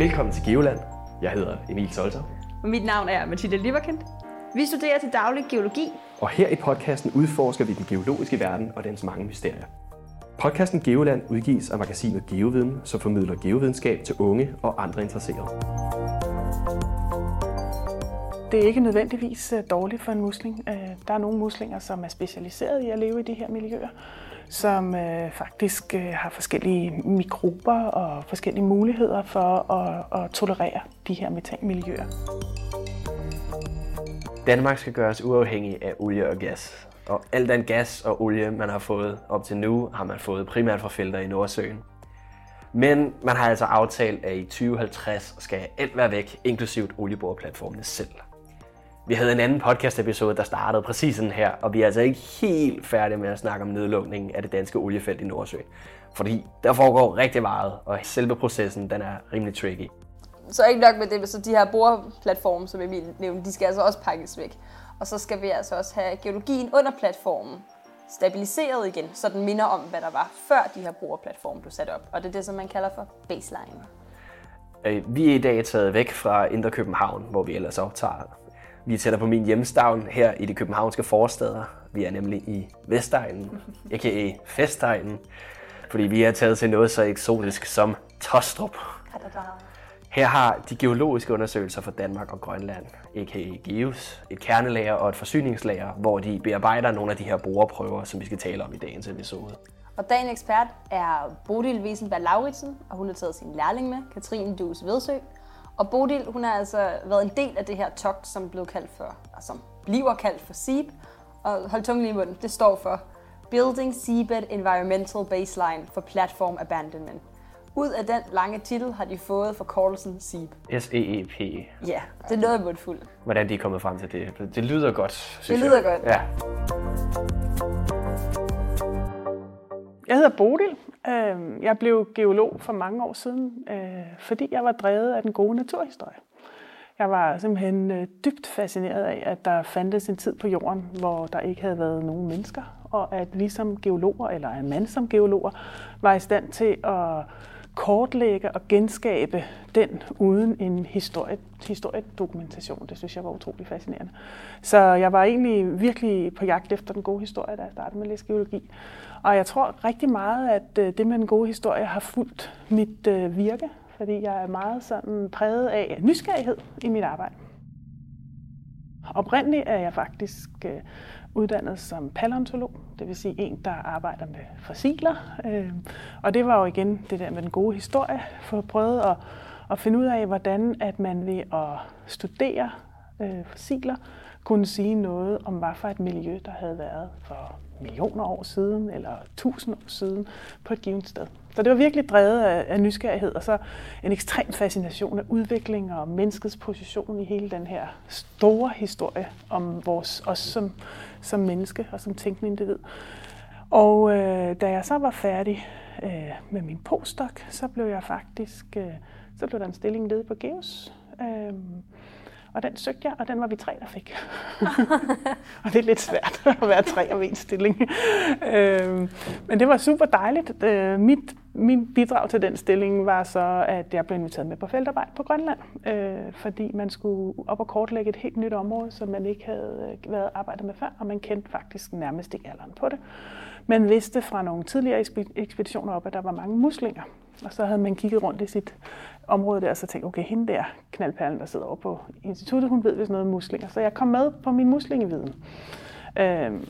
Velkommen til Geoland. Jeg hedder Emil Solter. Og mit navn er Mathilde Liverkind. Vi studerer til daglig geologi. Og her i podcasten udforsker vi den geologiske verden og dens mange mysterier. Podcasten Geoland udgives af magasinet Geoviden, som formidler geovidenskab til unge og andre interesserede. Det er ikke nødvendigvis øh, dårligt for en musling. Øh, Der er nogle muslinger, som er specialiseret i at leve i de her miljøer, som øh, faktisk øh, har forskellige mikrober og forskellige muligheder for at, at tolerere de her metanmiljøer. Danmark skal gøres uafhængig af olie og gas. Og al den gas og olie, man har fået op til nu, har man fået primært fra felter i Nordsøen. Men man har altså aftalt, at i 2050 skal alt være væk, inklusivt olieboreplatformene selv. Vi havde en anden podcast-episode, der startede præcis sådan her, og vi er altså ikke helt færdige med at snakke om nedlukningen af det danske oliefelt i Nordsøen. Fordi der foregår rigtig meget, og selve processen den er rimelig tricky. Så ikke nok med det, så de her boreplatforme, som Emil nævnte, de skal altså også pakkes væk. Og så skal vi altså også have geologien under platformen stabiliseret igen, så den minder om, hvad der var før de her boreplatforme blev sat op. Og det er det, som man kalder for baseline. Øh, Vi er i dag taget væk fra Indre København, hvor vi ellers optager. Vi er tættere på min hjemstavn her i de københavnske forsteder. Vi er nemlig i Vestegnen, a.k.a. Festegnen, fordi vi er taget til noget så eksotisk som Tostrup. Her har de geologiske undersøgelser for Danmark og Grønland, a.k.a. GEOS, et kernelager og et forsyningslager, hvor de bearbejder nogle af de her boreprøver, som vi skal tale om i dagens episode. Og dagens ekspert er Bodil Wiesenberg Lauritsen, og hun har taget sin lærling med, Katrine Dus Vedsø. Og Bodil, hun har altså været en del af det her togt, som blev kaldt for, og som bliver kaldt for SEEB. Og hold tungen lige i munden, det står for Building Seabed Environmental Baseline for Platform Abandonment. Ud af den lange titel har de fået forkortelsen SEEB. S-E-E-P. Ja, det er noget mundfuldt. Hvordan de er kommet frem til det. Det lyder godt, synes Det lyder jeg. godt. Ja. Jeg hedder Bodil. Øh, Jeg blev geolog for mange år siden, øh, fordi jeg var drevet af den gode naturhistorie. Jeg var simpelthen øh, dybt fascineret af, at der fandtes en tid på jorden, hvor der ikke havde været nogen mennesker, og at vi som geologer, eller en mand som geologer, var i stand til at kortlægge og genskabe den uden en historie, historiedokumentation. Det synes jeg var utrolig fascinerende. Så jeg var egentlig virkelig på jagt efter den gode historie, da jeg startede med at læse geologi. Og jeg tror rigtig meget, at øh, det med den gode historie har fulgt mit øh, virke, fordi jeg er meget sådan præget af nysgerrighed i mit arbejde. Oprindeligt er jeg faktisk øh, uddannet som paleontolog, det vil sige en, der arbejder med fossiler. Øhm, og det var jo igen det der med den gode historie, for at prøve at, at finde ud af, hvordan at man ved at studere fossiler kunne sige noget om, hvad for et miljø, der havde været for millioner år siden eller tusind år siden på et givet sted. Så det var virkelig drevet af, af nysgerrighed, og så en ekstrem fascination af udvikling og menneskets position i hele den her store historie om vores, os som, som menneske og som tænkende individ. Og øh, da jeg så var færdig øh, med min postdoc, så blev jeg faktisk, øh, så blev der en stilling ledig på GEOS. Øh, og den søgte jeg, og den var vi tre, der fik. og det er lidt svært at være tre om en stilling. øh, men det var super dejligt. Øh, mit, min bidrag til den stilling var så, at jeg blev inviteret med på feltarbejde på Grønland, øh, fordi man skulle op og kortlægge et helt nyt område, som man ikke havde øh, været arbejdet med før, og man kendte faktisk nærmest ikke alderen på det. Man vidste fra nogle tidligere ekspeditioner op, at der var mange muslinger. Og så havde man kigget rundt i sit område der, og så tænkte okay, hende der knaldperlen, der sidder over på instituttet, hun ved vist noget om muslinger. Så jeg kom med på min muslingeviden. Øhm,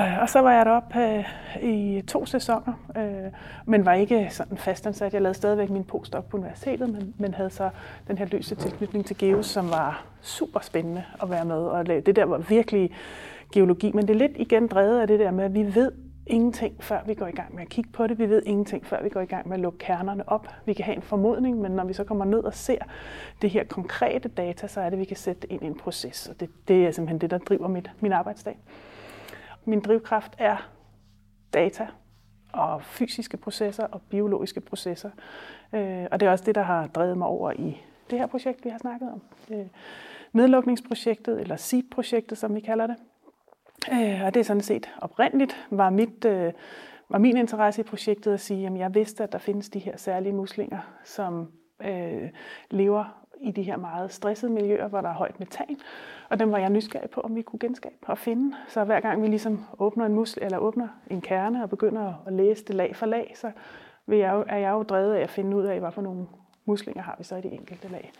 øh, og- så var jeg deroppe øh, i to sæsoner, øh, men var ikke sådan fastansat. Jeg lavede stadigvæk min postdoc på universitetet, men, men havde så den her løse tilknytning til GEOS, som var super spændende at være med. Og lave. det der var virkelig geologi, men det er lidt igen drevet af det der med, at vi ved ingenting, før vi går i gang med at kigge på det. Vi ved ingenting, før vi går i gang med at lukke kernerne op. Vi kan have en formodning, men når vi så kommer ned og ser det her konkrete data, så er det, at vi kan sætte det ind i en proces. Og det, det er simpelthen det, der driver mit, min arbejdsdag. Min drivkraft er data og fysiske processer og biologiske processer. Øh, og det er også det, der har drevet mig over i det her projekt, vi har snakket om. Øh, nedlukningsprojektet, eller SEED-projektet, som vi kalder det. Øh, og det er sådan set oprindeligt, var, mit, øh, var min interesse i projektet at sige, at jeg vidste, at der findes de her særlige muslinger, som øh, lever i de her meget stressede miljøer, hvor der er højt metan. Og dem var jeg nysgerrig på, om vi kunne genskabe og finde. Så hver gang vi ligesom åbner en musl, eller åbner en kerne og begynder at læse det lag for lag, så vil jeg jo, er jeg jo drevet af at finde ud af, hvad for nogle muslinger har vi så i de enkelte lag.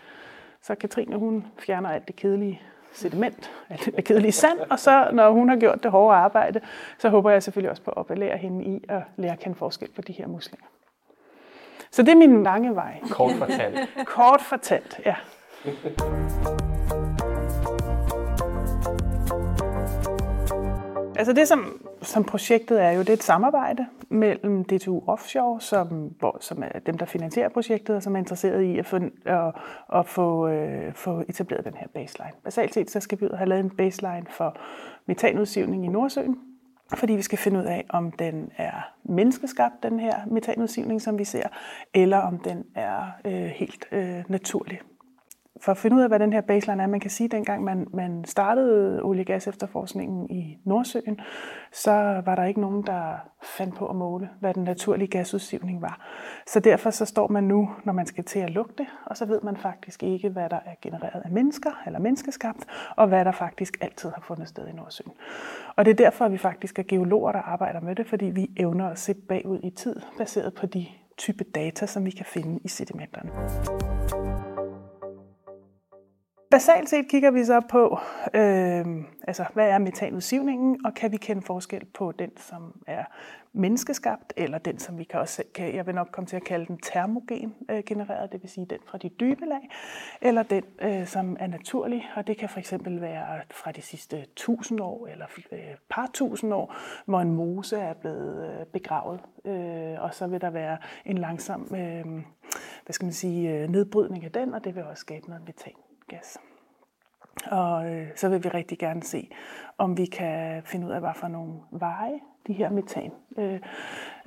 Så Katrine, hun fjerner alt det kedelige sediment, alt det kedelige sand, og så når hun har gjort det hårde arbejde, så håber jeg selvfølgelig også på at lære hende i at lære at kende forskel på de her muslinger. Så det er min lange vej. Kort fortalt. Kort fortalt, ja. Altså det, som, som projektet er jo, det er et samarbejde mellem DTU Offshore, som, hvor, som er dem, der finansierer projektet, og som er interesseret i at få, at, at få, øh, få etableret den her baseline. Basalt set, så skal vi ud og have lavet en baseline for metanudsivning i Nordsøen, fordi vi skal finde ud af, om den er menneskeskabt, den her metanudsivning, som vi ser, eller om den er øh, helt øh, naturlig for at finde ud af, hvad den her baseline er, man kan sige, at dengang man, man startede oliegas efterforskningen i Nordsøen, så var der ikke nogen, der fandt på at måle, hvad den naturlige gasudsivning var. Så derfor så står man nu, når man skal til at lugte, og så ved man faktisk ikke, hvad der er genereret af mennesker eller menneskeskabt, og hvad der faktisk altid har fundet sted i Nordsøen. Og det er derfor, at vi faktisk er geologer, der arbejder med det, fordi vi evner at se bagud i tid, baseret på de type data, som vi kan finde i sedimenterne. Basalt set kigger vi så på, øh, altså, hvad er metanudsivningen, og kan vi kende forskel på den, som er menneskeskabt, eller den, som vi kan også, kan, jeg vil nok komme til at kalde den termogen øh, genereret, det vil sige den fra de dybe lag, eller den, øh, som er naturlig, og det kan for eksempel være fra de sidste tusind år, eller øh, par tusind år, hvor en mose er blevet øh, begravet, øh, og så vil der være en langsom, øh, hvad skal man sige, øh, nedbrydning af den, og det vil også skabe noget metan gas. Og øh, så vil vi rigtig gerne se, om vi kan finde ud af, hvad for nogle veje de her metan øh,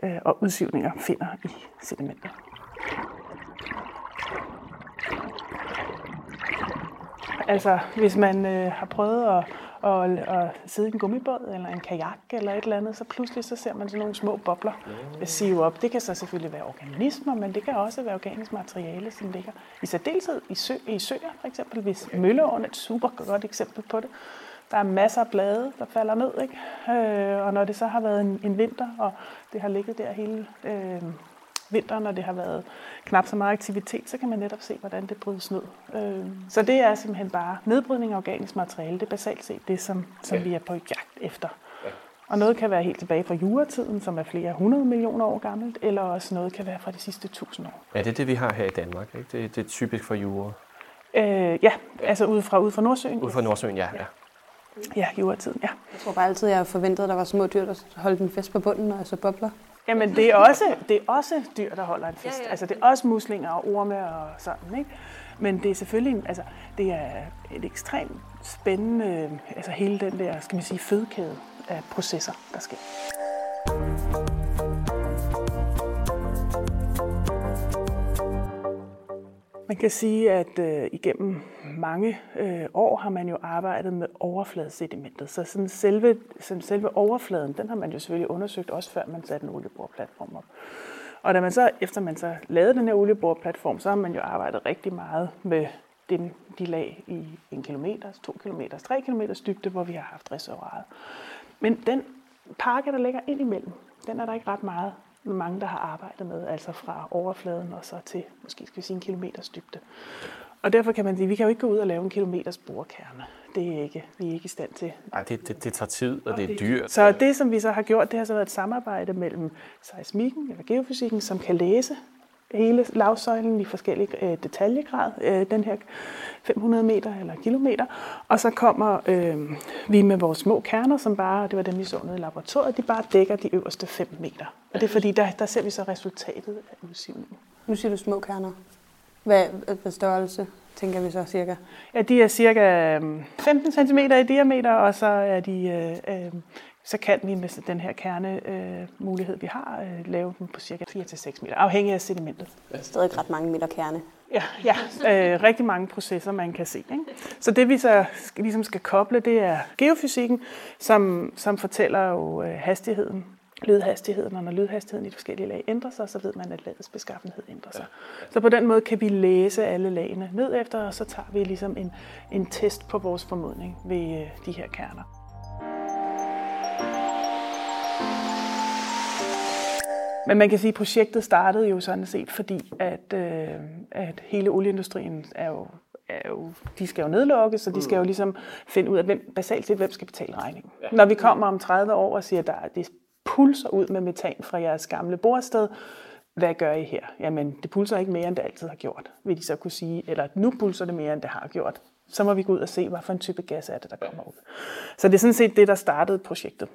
øh, og udsivninger finder i sedimentet. Altså, hvis man øh, har prøvet at og, og sidde i en gummibåd eller en kajak eller et eller andet, så pludselig så ser man sådan nogle små bobler sive op. Det kan så selvfølgelig være organismer, men det kan også være organisk materiale, som ligger i særdeleshed i, sø, i søer, for eksempel. Hvis Mølleåen er et super godt eksempel på det. Der er masser af blade, der falder ned, ikke? Øh, og når det så har været en, en vinter, og det har ligget der hele øh, vinteren, når det har været knap så meget aktivitet, så kan man netop se, hvordan det brydes ned. Øh, så det er simpelthen bare nedbrydning af organisk materiale. Det er basalt set det, som, som ja. vi er på jagt efter. Ja. Og noget kan være helt tilbage fra juretiden, som er flere hundrede millioner år gammelt, eller også noget kan være fra de sidste tusind år. Ja, det er det, vi har her i Danmark. Ikke? Det, det er typisk for jure. Øh, ja, altså ud fra, ud fra Nordsøen. Ud fra Nordsøen, ja. ja. Ja, juretiden, ja. Jeg tror bare altid, jeg forventede, at der var små dyr, der holdt den fest på bunden, og så bobler. Jamen, det er også, det er også dyr, der holder en fest. Ja, ja. Altså, det er også muslinger og orme og sådan, ikke? Men det er selvfølgelig, altså, det er et ekstremt spændende, altså hele den der, skal man sige, fødekæde af processer, der sker. Man kan sige, at øh, igennem mange øh, år har man jo arbejdet med overfladesedimentet. Så sådan selve, sådan selve overfladen, den har man jo selvfølgelig undersøgt, også før man satte en olieboreplatform op. Og da man så, efter man så lavede den her olieboreplatform, så har man jo arbejdet rigtig meget med den, de lag i en kilometer, to kilometer, tre kilometer dybde, hvor vi har haft reservoiret. Men den pakke, der ligger ind imellem, den er der ikke ret meget mange, der har arbejdet med, altså fra overfladen og så til måske skal vi sige en kilometers dybde. Og derfor kan man sige, at vi kan jo ikke gå ud og lave en kilometers borkerne. Det er ikke, vi er ikke i stand til. Nej, det, det, det tager tid, og, og det er dyrt. Så det, som vi så har gjort, det har så været et samarbejde mellem seismikken, eller geofysikken, som kan læse hele lavsøjlen i forskellige øh, detaljegrad, øh, den her 500 meter eller kilometer. Og så kommer øh, vi med vores små kerner, som bare, det var dem vi så nede i laboratoriet, de bare dækker de øverste 5 meter. Og det er fordi, der, der ser vi så resultatet af udsivningen. Nu siger du små kerner. Hvad, hvad størrelse tænker vi så cirka? Ja, de er cirka 15 øh, cm i diameter, og så er de øh, øh, så kan vi med den her kernemulighed, øh, mulighed, vi har, øh, lave dem på cirka 4-6 meter, afhængig af sedimentet. Det er stadig ret mange meter kerne. Ja, ja øh, rigtig mange processer, man kan se. Ikke? Så det vi så ligesom skal koble, det er geofysikken, som, som fortæller jo øh, hastigheden lydhastigheden, og når lydhastigheden i de forskellige lag ændrer sig, så ved man, at lagets beskaffenhed ændrer sig. Så på den måde kan vi læse alle lagene ned efter, og så tager vi ligesom en, en test på vores formodning ved øh, de her kerner. Men man kan sige, at projektet startede jo sådan set, fordi at, øh, at hele olieindustrien er jo, er jo, de skal jo nedlukkes, så de skal jo ligesom finde ud af, hvem, basalt set, hvem skal betale regningen. Ja. Når vi kommer om 30 år og siger, at der, det pulser ud med metan fra jeres gamle borsted, hvad gør I her? Jamen, det pulser ikke mere, end det altid har gjort, vil de så kunne sige. Eller nu pulser det mere, end det har gjort. Så må vi gå ud og se, hvad for en type gas er det, der kommer ud. Så det er sådan set det, der startede projektet.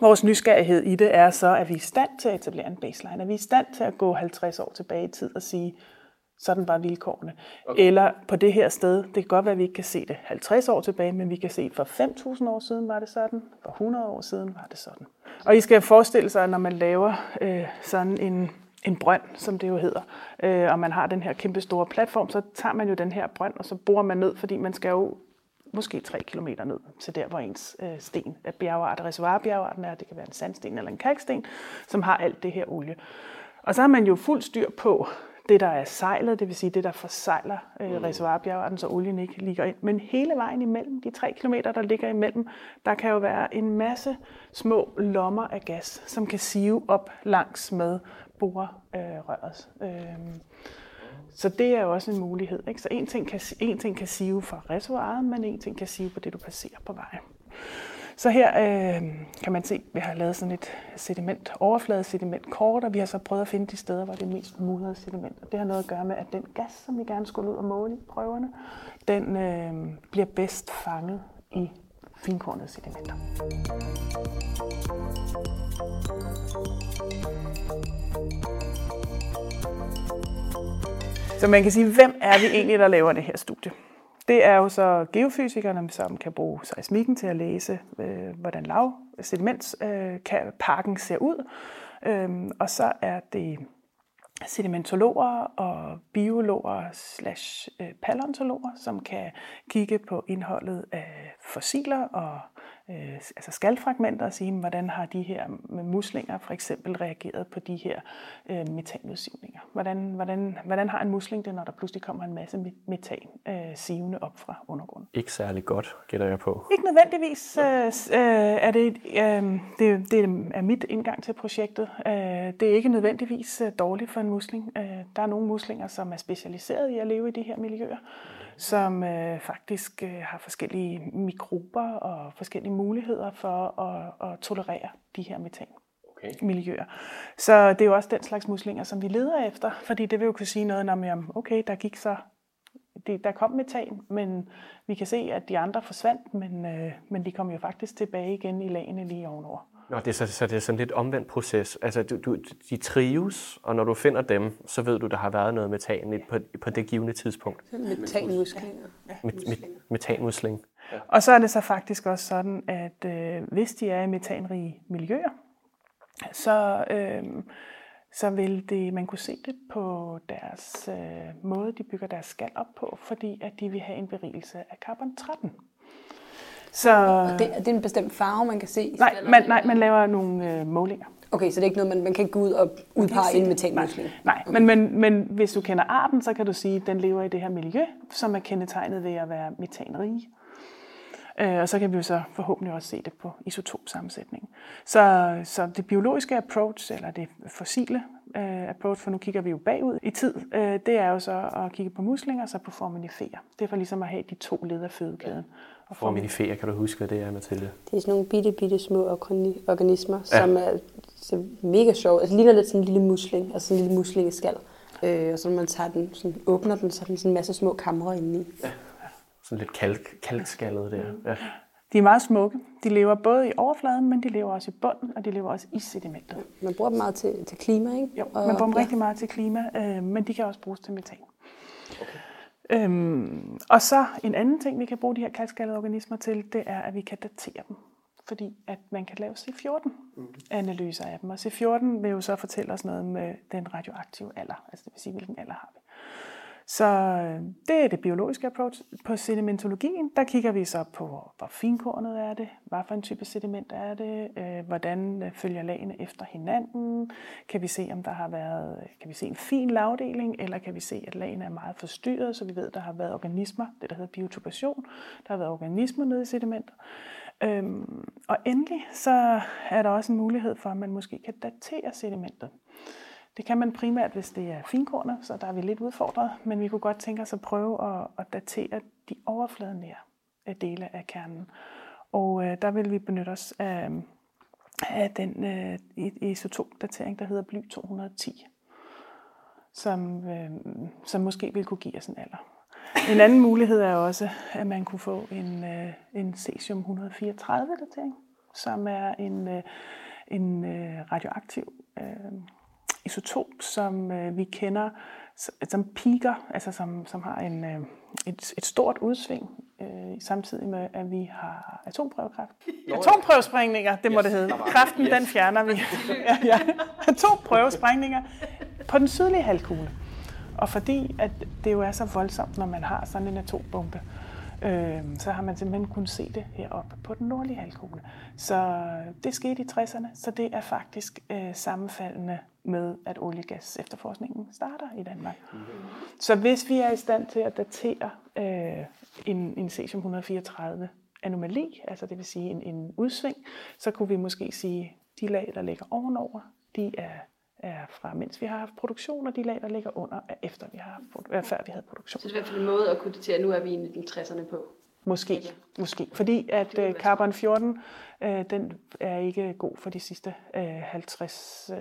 Vores nysgerrighed i det er så, at vi er i stand til at etablere en baseline, at vi er i stand til at gå 50 år tilbage i tid og sige, sådan var vilkårene. Okay. Eller på det her sted, det kan godt være, at vi ikke kan se det 50 år tilbage, men vi kan se, at for 5.000 år siden var det sådan, for 100 år siden var det sådan. Og I skal forestille sig, at når man laver øh, sådan en, en brønd, som det jo hedder, øh, og man har den her kæmpe store platform, så tager man jo den her brønd, og så borer man ned, fordi man skal jo måske 3 km ned til der, hvor ens øh, sten af bjergart, reservoirbjergarten er. Det kan være en sandsten eller en kalksten, som har alt det her olie. Og så har man jo fuld styr på det, der er sejlet, det vil sige det, der forsejler øh, mm. reservoirbjergarten, så olien ikke ligger ind. Men hele vejen imellem, de 3 km, der ligger imellem, der kan jo være en masse små lommer af gas, som kan sive op langs med borerøret. Øh, så det er jo også en mulighed. Ikke? Så en ting, kan, en ting kan sive fra reservoiret, men en ting kan sive på det, du passerer på vejen. Så her øh, kan man se, at vi har lavet sådan et sediment, overflade sediment kort, og vi har så prøvet at finde de steder, hvor det er mest mudret sediment. Og det har noget at gøre med, at den gas, som vi gerne skulle ud og måle i prøverne, den øh, bliver bedst fanget i finkornede sedimenter. Så man kan sige, hvem er vi egentlig, der laver det her studie? Det er jo så geofysikerne, som kan bruge seismikken til at læse, øh, hvordan lav sedimentsparken øh, ser ud. Øhm, og så er det sedimentologer og biologer slash øh, paleontologer, som kan kigge på indholdet af fossiler og øh, altså skalfragmenter og sige, hvordan har de her muslinger for eksempel reageret på de her øh, metanudsivninger. Hvordan, hvordan, hvordan har en musling det, når der pludselig kommer en masse metan øh, sivende op fra undergrunden? Ikke særlig godt, gætter jeg på. Ikke nødvendigvis. Øh, øh, er det, øh, det, det er mit indgang til projektet. Øh, det er ikke nødvendigvis øh, dårligt for en musling. Øh, der er nogle muslinger, som er specialiseret i at leve i de her miljøer som øh, faktisk øh, har forskellige mikrober og forskellige muligheder for at, at tolerere de her metanmiljøer. Okay. Så det er jo også den slags muslinger, som vi leder efter, fordi det vil jo kunne sige noget om, okay, der gik så det, der kom metan, men vi kan se, at de andre forsvandt, men, øh, men de kom jo faktisk tilbage igen i lagene lige ovenover. Nå, det er så, så det er sådan lidt omvendt proces. Altså, du, du, de trives, og når du finder dem, så ved du, der har været noget metan ja. på, på det givende tidspunkt. Metanmuslinger. Ja. Met, met, metanmusling. Ja. Og så er det så faktisk også sådan, at øh, hvis de er i metanrige miljøer, så, øh, så vil det, man kunne se det på deres øh, måde, de bygger deres skal op på, fordi at de vil have en berigelse af carbon 13. Så, og det, er det en bestemt farve, man kan se? Nej, man, nej, man laver nogle øh, målinger. Okay, så det er ikke noget, man, man kan ikke gå ud og udpege en metanmusling? Nej, nej. Men, men, men hvis du kender arten, så kan du sige, at den lever i det her miljø, som er kendetegnet ved at være metanrige. Øh, og så kan vi jo så forhåbentlig også se det på isotopsammensætning. Så, så det biologiske approach, eller det fossile uh, approach, for nu kigger vi jo bagud i tid, uh, det er jo så at kigge på muslinger og så på foraminiferer. Det er for ligesom at have de to led af fødekæden. Og foraminiferer, kan du huske, hvad det er, Mathilde? Det er sådan nogle bitte, bitte små organismer, ja. som er så mega sjove. Altså ligner lidt sådan en lille musling, altså en lille muslingeskal. Øh, og så når man tager den, sådan, åbner den, så er den sådan en masse små kamre indeni. Ja. Sådan lidt kalk, kalkskallet der. Ja. De er meget smukke. De lever både i overfladen, men de lever også i bunden, og de lever også i sedimentet. Man bruger dem meget til, til klima, ikke? Jo, og, man bruger dem ja. rigtig meget til klima, øh, men de kan også bruges til metan. Okay. Øhm, og så en anden ting, vi kan bruge de her kalkskallede organismer til, det er, at vi kan datere dem. Fordi at man kan lave C14-analyser af dem. Og C14 vil jo så fortælle os noget med den radioaktive alder, altså det vil sige, hvilken alder har vi. Så øh, det er det biologiske approach. På sedimentologien, der kigger vi så på, hvor finkornet er det, hvad for en type sediment er det, øh, hvordan følger lagene efter hinanden, kan vi se, om der har været kan vi se en fin lavdeling, eller kan vi se, at lagene er meget forstyrret, så vi ved, at der har været organismer, det der hedder biotopation, der har været organismer nede i sedimentet. Øhm, og endelig så er der også en mulighed for, at man måske kan datere sedimentet. Det kan man primært, hvis det er finkornet, så der er vi lidt udfordret, men vi kunne godt tænke os at prøve at, at datere de overfladenære øh, dele af kernen. Og øh, der vil vi benytte os af, af den øh, isotopdatering, der hedder bly 210, som, øh, som måske vil kunne give os en alder. En anden mulighed er også, at man kunne få en, øh, en cesium 134 datering, som er en, øh, en øh, radioaktiv øh, isotop, som øh, vi kender, som piker, altså som, som har en, øh, et, et stort udsving, øh, samtidig med, at vi har atomprøvekræft. Atomprøvesprængninger, det må yes, det hedde. Kræften, yes. den fjerner vi. ja, ja. Atomprøvesprængninger på den sydlige halvkugle. Og fordi at det jo er så voldsomt, når man har sådan en atombombe, øh, så har man simpelthen kunnet se det heroppe på den nordlige halvkugle. Så det skete i 60'erne, så det er faktisk øh, sammenfaldende med, at olie- gas efterforskningen starter i Danmark. Mm-hmm. Så hvis vi er i stand til at datere øh, en, en cesium-134 anomali, altså det vil sige en, en udsving, så kunne vi måske sige, de lag, der ligger ovenover, de er er fra mens vi har haft produktion, og de lag, der ligger under, er efter vi har haft, er før vi havde produktion. Så det er i hvert fald en måde at kunne datere, nu er vi i 60'erne på. Måske, ja. måske. Fordi at uh, carbon 14, uh, den er ikke god for de sidste uh, 50-100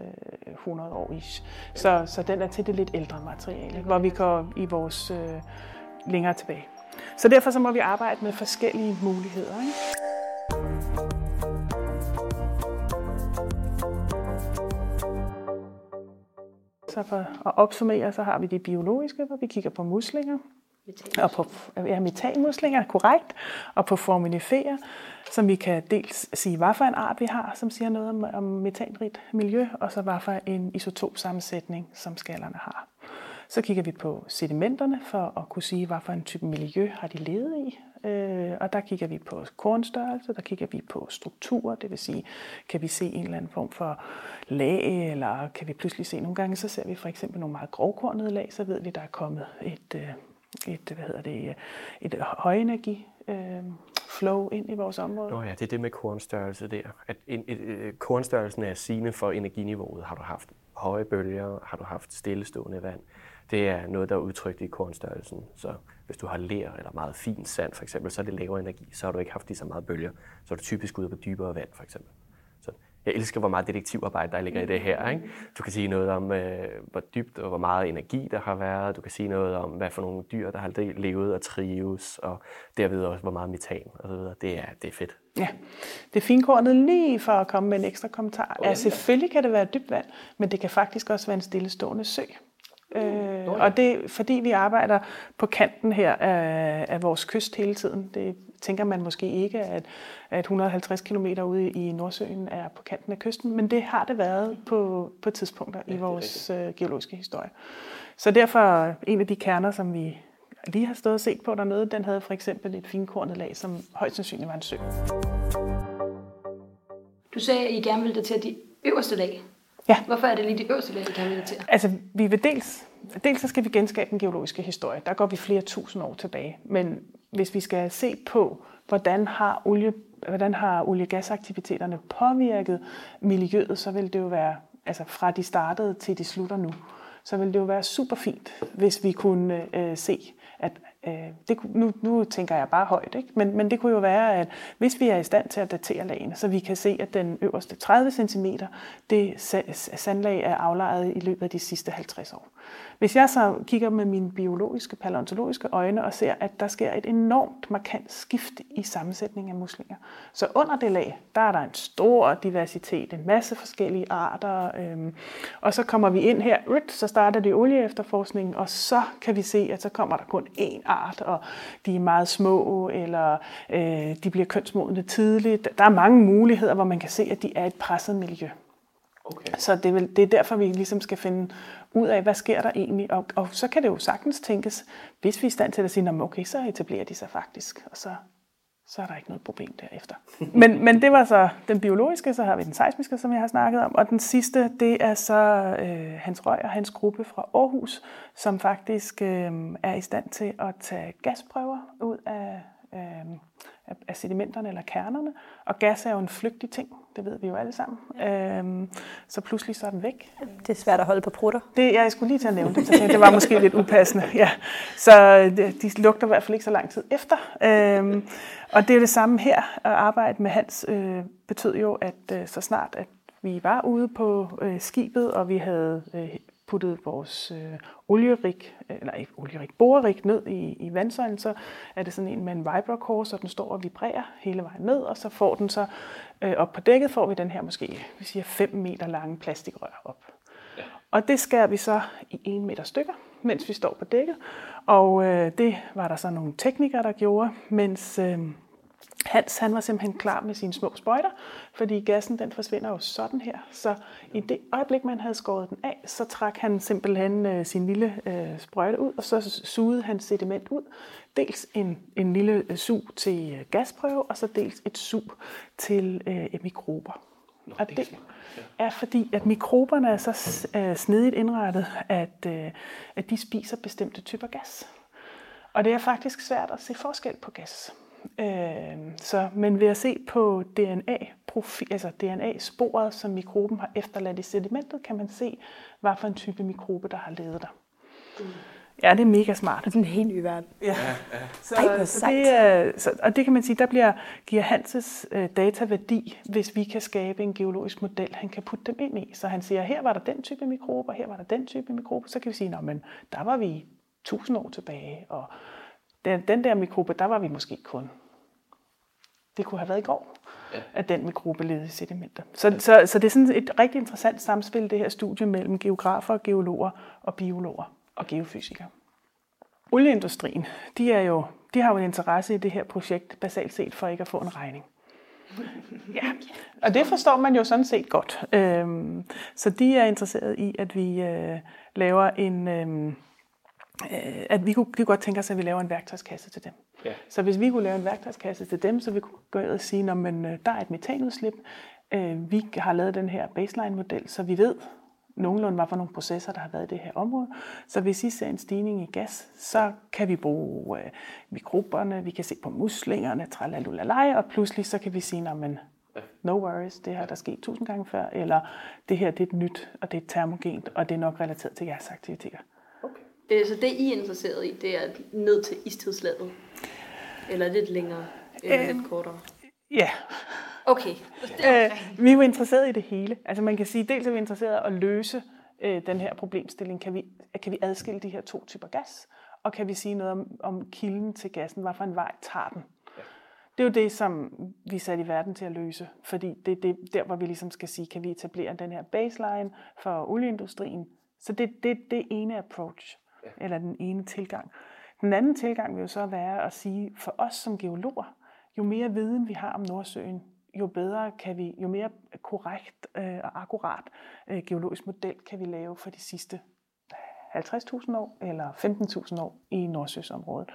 uh, år. Ish. Så, så den er til det lidt ældre materiale, hvor vi går i vores uh, længere tilbage. Så derfor så må vi arbejde med forskellige muligheder. Ikke? Så for at opsummere, så har vi de biologiske, hvor vi kigger på muslinger, og på ja, metanmuslinger, korrekt, og på foraminiferer, som vi kan dels sige, hvad for en art vi har, som siger noget om, om metanrigt miljø, og så hvad for en isotopsammensætning, som skallerne har. Så kigger vi på sedimenterne for at kunne sige, hvad for en type miljø har de levet i. Øh, og der kigger vi på kornstørrelse, der kigger vi på struktur, det vil sige, kan vi se en eller anden form for lag, eller kan vi pludselig se nogle gange, så ser vi for eksempel nogle meget grovkornede lag, så ved vi, der er kommet et, øh, et hvad hedder det, et højenergi øh, flow ind i vores område. Nå ja, det er det med kornstørrelse der. At en, et, et, kornstørrelsen er sigende for energiniveauet. Har du haft høje bølger, har du haft stillestående vand, det er noget, der er udtrykt i kornstørrelsen. Så hvis du har ler eller meget fin sand for eksempel, så er det lavere energi, så har du ikke haft lige så meget bølger. Så er du typisk ude på dybere vand for eksempel. Så jeg elsker, hvor meget detektivarbejde der ligger i det her. Ikke? Du kan sige noget om, øh, hvor dybt og hvor meget energi der har været. Du kan sige noget om, hvad for nogle dyr, der har levet og trives, og derved også, hvor meget metan og så videre. Det er, det er fedt. Ja, det finkornet lige for at komme med en ekstra kommentar. Oh, ja, selvfølgelig kan det være dybt vand, men det kan faktisk også være en stillestående sø. Øh, og det fordi vi arbejder på kanten her af, af vores kyst hele tiden. Det tænker man måske ikke, at, at 150 km ude i Nordsøen er på kanten af kysten, men det har det været på, på tidspunkter ja, i vores øh, geologiske historie. Så derfor en af de kerner, som vi lige har stået og set på dernede, den havde for eksempel et finkornet lag, som højst sandsynligt var en sø. Du sagde, at I gerne ville datere de øverste lag. Ja. Hvorfor er det lige de øverste lag, vi gerne vil? Altså, vi vil dels, dels så skal vi genskabe den geologiske historie. Der går vi flere tusind år tilbage. Men hvis vi skal se på, hvordan har olie hvordan har olie-gasaktiviteterne påvirket miljøet, så vil det jo være, altså fra de startede til de slutter nu, så vil det jo være super fint, hvis vi kunne øh, se, at Øh, det, nu, nu tænker jeg bare højt, ikke? Men, men det kunne jo være, at hvis vi er i stand til at datere lagene, så vi kan se, at den øverste 30 cm, det sandlag er aflejret i løbet af de sidste 50 år. Hvis jeg så kigger med mine biologiske, paleontologiske øjne og ser, at der sker et enormt markant skift i sammensætningen af muslinger. Så under det lag, der er der en stor diversitet, en masse forskellige arter. Øhm, og så kommer vi ind her, så starter det olieefterforskningen, og så kan vi se, at så kommer der kun én art, og de er meget små, eller øh, de bliver kønsmodne tidligt. Der er mange muligheder, hvor man kan se, at de er et presset miljø. Okay. Så det er, vel, det er derfor, vi ligesom skal finde ud af, hvad sker der egentlig? Og, og så kan det jo sagtens tænkes, hvis vi er i stand til at sige, okay, så etablerer de sig faktisk, og så, så er der ikke noget problem derefter. men, men det var så den biologiske, så har vi den seismiske, som jeg har snakket om, og den sidste, det er så øh, Hans Røg og hans gruppe fra Aarhus, som faktisk øh, er i stand til at tage gasprøver ud af, øh, af sedimenterne eller kernerne. Og gas er jo en flygtig ting, det ved vi jo alle sammen. Ja. Øhm, så pludselig så er den væk. Det er svært at holde på prutter. Det, ja, jeg skulle lige til at nævne det, så det var måske lidt upassende. Ja. Så de lugter i hvert fald ikke så lang tid efter. Øhm, og det er det samme her. At arbejde med Hans øh, betød jo, at øh, så snart at vi var ude på øh, skibet, og vi havde øh, puttet vores øh, olierig, eller ikke olierig, borerig ned i, i vandsøjlen, så er det sådan en med en vibrocore, så den står og vibrerer hele vejen ned, og så får den så øh, op på dækket, får vi den her måske, vi siger 5 meter lange plastikrør op. Ja. Og det skærer vi så i 1 meter stykker, mens vi står på dækket, og øh, det var der så nogle teknikere, der gjorde, mens... Øh, Hans han var simpelthen klar med sine små sprøjter, fordi gassen den forsvinder jo sådan her. Så i det øjeblik, man havde skåret den af, så trak han simpelthen øh, sin lille øh, sprøjte ud, og så sugede han sediment ud. Dels en, en lille øh, sug til øh, gasprøve, og så dels et sug til øh, mikrober. Nå, og det er fordi, at mikroberne er så øh, snedigt indrettet, at, øh, at de spiser bestemte typer gas. Og det er faktisk svært at se forskel på gas. Øh, så, men ved at se på DNA, profil, altså DNA-sporet, som mikroben har efterladt i sedimentet, kan man se, hvad for en type mikrobe, der har levet der. Mm. Ja, det er mega smart. Det er en helt ny verden. Ja. ja, ja. Så, Ej, så det, så, og det kan man sige, der bliver, giver Hanses øh, data værdi, hvis vi kan skabe en geologisk model, han kan putte dem ind i. Så han siger, her var der den type mikrober, her var der den type mikrober. Så kan vi sige, men der var vi tusind år tilbage, og den, den der mikrobe, der var vi måske kun. Det kunne have været i går, ja. at den mikrobe levede i sedimenter. Så, ja. så, så det er sådan et rigtig interessant samspil, det her studie mellem geografer, geologer og biologer og geofysikere. Olieindustrien, de, er jo, de har jo en interesse i det her projekt, basalt set for ikke at få en regning. Ja, og det forstår man jo sådan set godt. Øhm, så de er interesseret i, at vi øh, laver en, øhm, øh, at vi kunne, de kunne godt tænke os, at vi laver en værktøjskasse til dem. Ja. Så hvis vi kunne lave en værktøjskasse til dem, så vi kunne gå ud og sige, at øh, der er et metanudslip. Øh, vi har lavet den her baseline-model, så vi ved nogenlunde, hvad for nogle processer, der har været i det her område. Så hvis I ser en stigning i gas, så kan vi bruge øh, mikroberne, vi kan se på muslingerne, tralalullalej, og pludselig så kan vi sige, at no worries, det her der er sket tusind gange før, eller det her det er et nyt, og det er termogent, og det er nok relateret til jeres aktiviteter. Øh, så det, I er interesseret i, det er ned til istidslaget? Eller lidt længere, eller øh, lidt kortere? Ja. Okay. Øh, vi er jo interesseret i det hele. Altså man kan sige, dels er vi interesseret i at løse øh, den her problemstilling. Kan vi, kan vi adskille de her to typer gas? Og kan vi sige noget om, om kilden til gassen? Hvad for en vej tager den? Det er jo det, som vi er sat i verden til at løse, fordi det er det, der, hvor vi ligesom skal sige, kan vi etablere den her baseline for olieindustrien. Så det er det, det ene approach ja. eller den ene tilgang. Den anden tilgang vil jo så være at sige, for os som geologer, jo mere viden vi har om Nordsøen, jo bedre kan vi, jo mere korrekt øh, og akkurat øh, geologisk model kan vi lave for de sidste 50.000 år eller 15.000 år i Nordsøsområdet.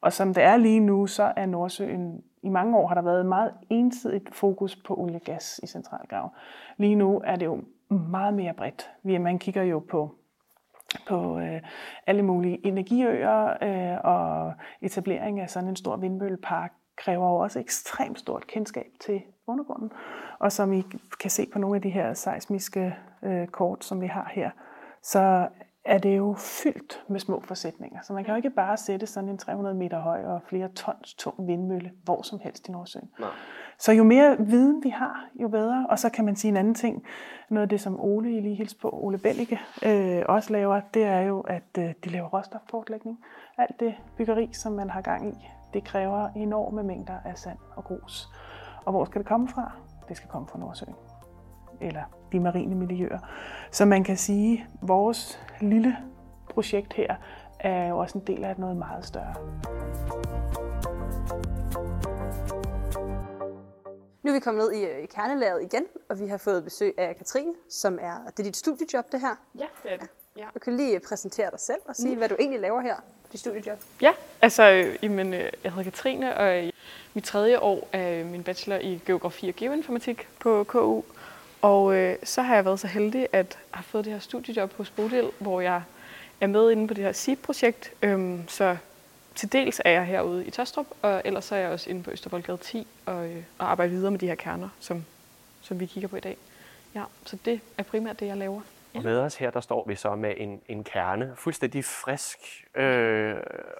Og som det er lige nu, så er Nordsøen, i mange år har der været meget ensidigt fokus på olie og gas i centralgraven. Lige nu er det jo meget mere bredt. Man kigger jo på på øh, alle mulige energiøer, øh, og etablering af sådan en stor vindmøllepark kræver jo også ekstremt stort kendskab til undergrunden. Og som I kan se på nogle af de her seismiske øh, kort, som vi har her, så er det jo fyldt med små forsætninger. Så man kan jo ikke bare sætte sådan en 300 meter høj og flere tons tung vindmølle hvor som helst i Nordsøen. Nej. Så jo mere viden vi har, jo bedre. Og så kan man sige en anden ting. Noget af det, som Ole, I lige hilser på, Ole Bellige, øh, også laver, det er jo, at øh, de laver råstofkortlægning. Alt det byggeri, som man har gang i, det kræver enorme mængder af sand og grus. Og hvor skal det komme fra? Det skal komme fra Nordsøen. Eller de marine miljøer. Så man kan sige, at vores lille projekt her er jo også en del af noget meget større. Nu er vi kommet ned i, øh, i kernelaget igen, og vi har fået besøg af Katrine, som er, det er dit studiejob det her? Ja, det er det. Ja. Du kan lige præsentere dig selv og sige, mm. hvad du egentlig laver her på dit studiejob. Ja, altså, øh, jamen, øh, jeg hedder Katrine, og mit tredje år er min bachelor i geografi og geoinformatik på KU. Og øh, så har jeg været så heldig at have fået det her studiejob hos Bodil, hvor jeg er med inde på det her SIP-projekt. Øhm, så til dels er jeg herude i Tostrup, og ellers er jeg også inde på Østervoldgade 10 og, øh, og arbejder videre med de her kerner, som, som vi kigger på i dag. Ja, så det er primært det, jeg laver. Ja. Med os her, der står vi så med en, en kerne, fuldstændig frisk. Øh,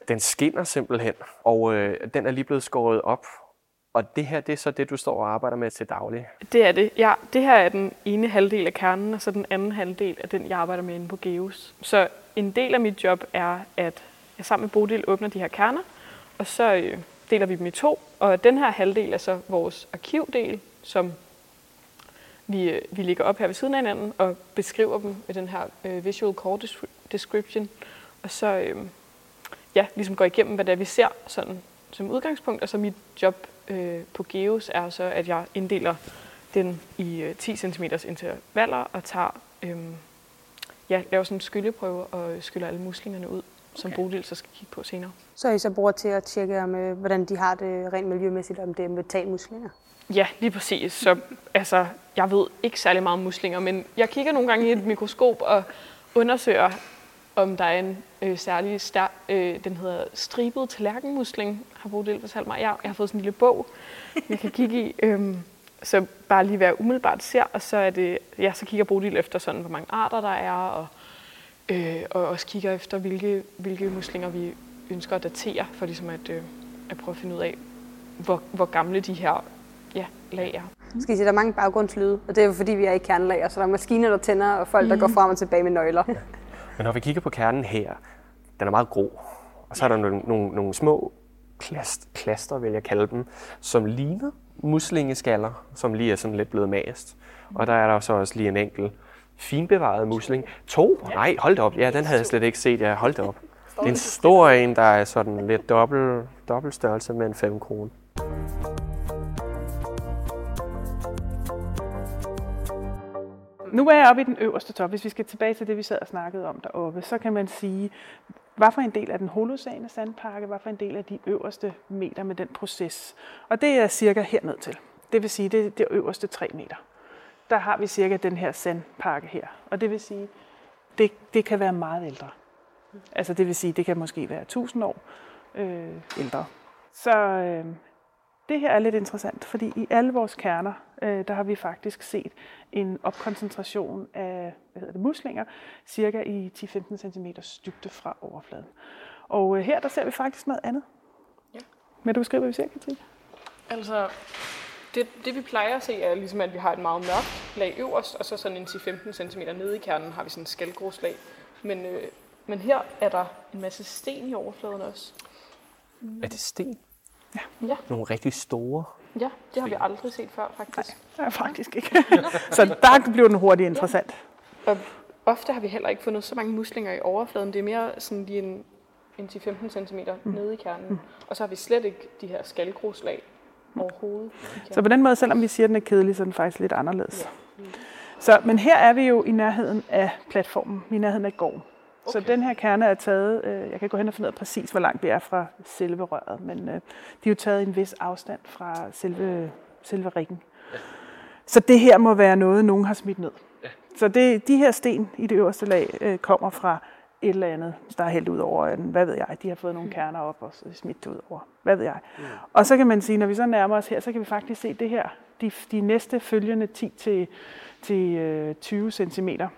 den skinner simpelthen, og øh, den er lige blevet skåret op. Og det her, det er så det, du står og arbejder med til daglig? Det er det. Ja, det her er den ene halvdel af kernen, og så den anden halvdel er den, jeg arbejder med inde på Geos. Så en del af mit job er, at jeg sammen med Bodil åbner de her kerner, og så øh, deler vi dem i to. Og den her halvdel er så vores arkivdel, som vi, øh, vi ligger op her ved siden af hinanden og beskriver dem med den her øh, visual core description. Og så øh, ja, ligesom går igennem, hvad det er, vi ser sådan, som udgangspunkt. Og så mit job øh, på Geos er så, at jeg inddeler den i øh, 10 cm intervaller og tager, øh, ja, laver sådan en skylleprøve og skyller alle muslingerne ud, okay. som Bodil så skal kigge på senere. Så I så bruger til at tjekke, om, øh, hvordan de har det rent miljømæssigt, om det er metalmuslinger? Ja, lige præcis. Så altså, jeg ved ikke særlig meget om muslinger, men jeg kigger nogle gange i et mikroskop og undersøger, om der er en øh, særlig stær, øh, den hedder stribet tallerkenmusling, har Bodil fortalt mig. Jeg, jeg har fået sådan en lille bog, jeg kan kigge i. Øhm, så bare lige jeg umiddelbart ser, og så, er det, ja, så kigger Bodil efter sådan, hvor mange arter der er, og, øh, og også kigger efter, hvilke, hvilke muslinger vi ønsker at datere, for ligesom at, øh, at prøve at finde ud af, hvor, hvor gamle de her ja, lag er. Skal I sige, der er mange baggrundslyde, og det er jo fordi, vi er i kernelager, så der er maskiner, der tænder, og folk, der mm. går frem og tilbage med nøgler. Men når vi kigger på kernen her, den er meget grå, og så er der nogle, nogle, nogle små klast, klaster, vil jeg kalde dem, som ligner muslingeskaller, som lige er sådan lidt blevet mast. Og der er der så også lige en enkelt finbevaret musling. To? Nej, hold op. Ja, den havde jeg slet ikke set. Ja, hold op. Det er en stor en, der er sådan lidt dobbelt, dobbelt størrelse med en 5 kroner. Nu er jeg oppe i den øverste top. Hvis vi skal tilbage til det, vi sad og snakkede om deroppe, så kan man sige, hvad for en del af den holosane sandpakke, hvad for en del af de øverste meter med den proces. Og det er cirka herned til. Det vil sige, det er det øverste 3 meter. Der har vi cirka den her sandpakke her. Og det vil sige, det, det kan være meget ældre. Altså det vil sige, det kan måske være 1000 år øh, ældre. Så øh, det her er lidt interessant, fordi i alle vores kerner, øh, der har vi faktisk set en opkoncentration af hvad hedder det, muslinger, cirka i 10-15 cm dybde fra overfladen. Og øh, her der ser vi faktisk noget andet. Ja. Men du beskrive, hvad vi ser, Katrine? Altså, det, det vi plejer at se er ligesom, at vi har et meget mørkt lag øverst, og så sådan en 10-15 cm nede i kernen har vi sådan en skaldgråslag. Men, øh, men her er der en masse sten i overfladen også. Er det sten? Ja. ja. Nogle rigtig store Ja, det har vi aldrig set før, faktisk. Nej, faktisk ikke. så der bliver den hurtigt interessant. Ja. Og ofte har vi heller ikke fundet så mange muslinger i overfladen. Det er mere sådan lige en, en 10-15 cm mm. nede i kernen. Mm. Og så har vi slet ikke de her skalgroslag overhovedet. Så på den måde, selvom vi siger, at den er kedelig, så er den faktisk lidt anderledes. Ja. Så, men her er vi jo i nærheden af platformen, i nærheden af gården. Okay. Så den her kerne er taget, øh, jeg kan gå hen og finde ud af præcis, hvor langt vi er fra selve røret, men øh, de er jo taget i en vis afstand fra selve, selve riggen. Ja. Så det her må være noget, nogen har smidt ned. Ja. Så det, de her sten i det øverste lag øh, kommer fra et eller andet, der er hældt ud over hvad ved jeg, de har fået nogle mm. kerner op og så smidt det ud over, hvad ved jeg. Mm. Og så kan man sige, når vi så nærmer os her, så kan vi faktisk se det her, de, de næste følgende 10 til, til øh, 20 centimeter,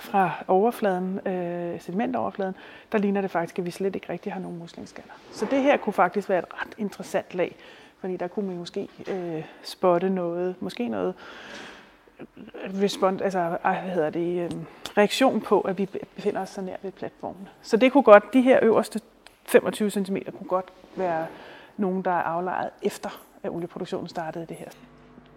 fra overfladen, øh, sedimentoverfladen, der ligner det faktisk, at vi slet ikke rigtig har nogen muslingsskaller. Så det her kunne faktisk være et ret interessant lag, fordi der kunne man måske øh, spotte noget, måske noget øh, respond, altså, hvad hedder det, øh, reaktion på, at vi befinder os så nær ved platformen. Så det kunne godt, de her øverste 25 cm kunne godt være nogen, der er aflejret efter, at olieproduktionen startede det her.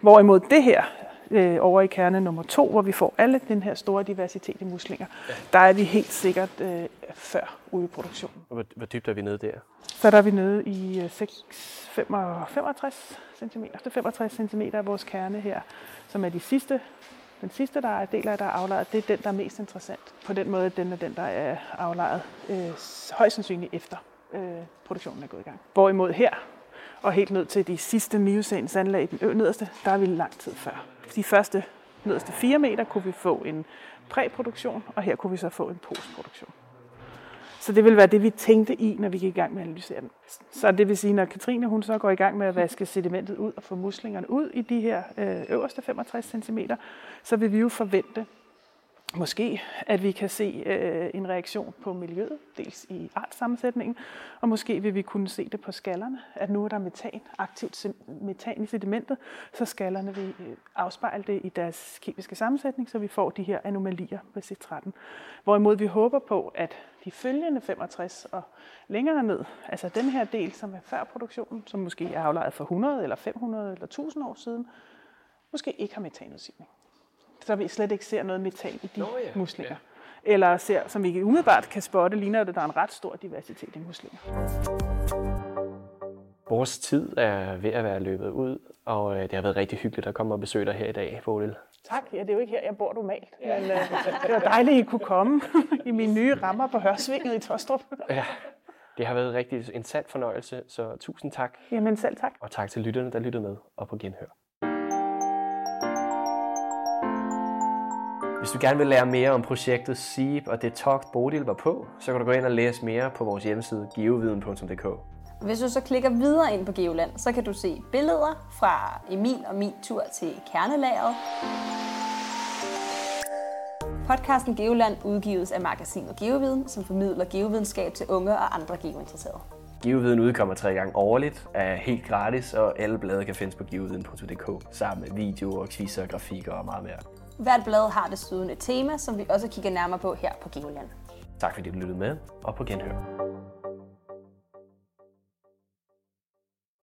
Hvorimod det her, øh, over i kerne nummer to, hvor vi får alle den her store diversitet i muslinger, ja. der er vi helt sikkert øh, før olieproduktionen. Hvor, hvor dybt er vi nede der? Så der er vi nede i øh, 6, 65 cm. Det er 65 cm af vores kerne her, som er de sidste den sidste der er del af, der er aflejret, det er den, der er mest interessant. På den måde, den er den, der er aflejret øh, højst sandsynligt efter øh, produktionen er gået i gang. Hvorimod her, og helt ned til de sidste miocæns anlag i den ø nederste, der er vi lang tid før. De første nederste 4 meter kunne vi få en præproduktion, og her kunne vi så få en postproduktion. Så det vil være det, vi tænkte i, når vi gik i gang med at analysere den. Så det vil sige, når Katrine hun så går i gang med at vaske sedimentet ud og få muslingerne ud i de her øh, øverste 65 cm, så vil vi jo forvente, Måske, at vi kan se øh, en reaktion på miljøet, dels i artsammensætningen, og måske vil vi kunne se det på skallerne, at nu er der metan, aktivt metan i sedimentet, så skallerne vil øh, afspejle det i deres kemiske sammensætning, så vi får de her anomalier med C13. Hvorimod vi håber på, at de følgende 65 og længere ned, altså den her del, som er før produktionen, som måske er aflejet for 100 eller 500 eller 1000 år siden, måske ikke har metanudsivning så vi slet ikke ser noget metan i de Nå, ja. muslinger. Ja. Eller ser, som vi ikke umiddelbart kan spotte, ligner det, at der er en ret stor diversitet i muslinger. Vores tid er ved at være løbet ud, og øh, det har været rigtig hyggeligt at komme og besøge dig her i dag, Bodil. Tak. Ja, det er jo ikke her, jeg bor normalt. Men uh, det var dejligt, at I kunne komme i mine nye rammer på Hørsvinget i Tostrup. Ja, det har været rigtig en sand fornøjelse, så tusind tak. Jamen selv tak. Og tak til lytterne, der lyttede med, og på genhør. Hvis du gerne vil lære mere om projektet SEEP og det togt Bodil var på, så kan du gå ind og læse mere på vores hjemmeside geoviden.dk. Hvis du så klikker videre ind på Geoland, så kan du se billeder fra Emil og min tur til kernelageret. Podcasten Geoland udgives af magasinet Geoviden, som formidler geovidenskab til unge og andre geointeresserede. Geoviden udkommer tre gange årligt, er helt gratis, og alle blade kan findes på geoviden.dk sammen med videoer, quizzer, grafikker og meget mere. Hvert blad har desuden et tema, som vi også kigger nærmere på her på Geoland. Tak fordi du lyttede med, og på genhør.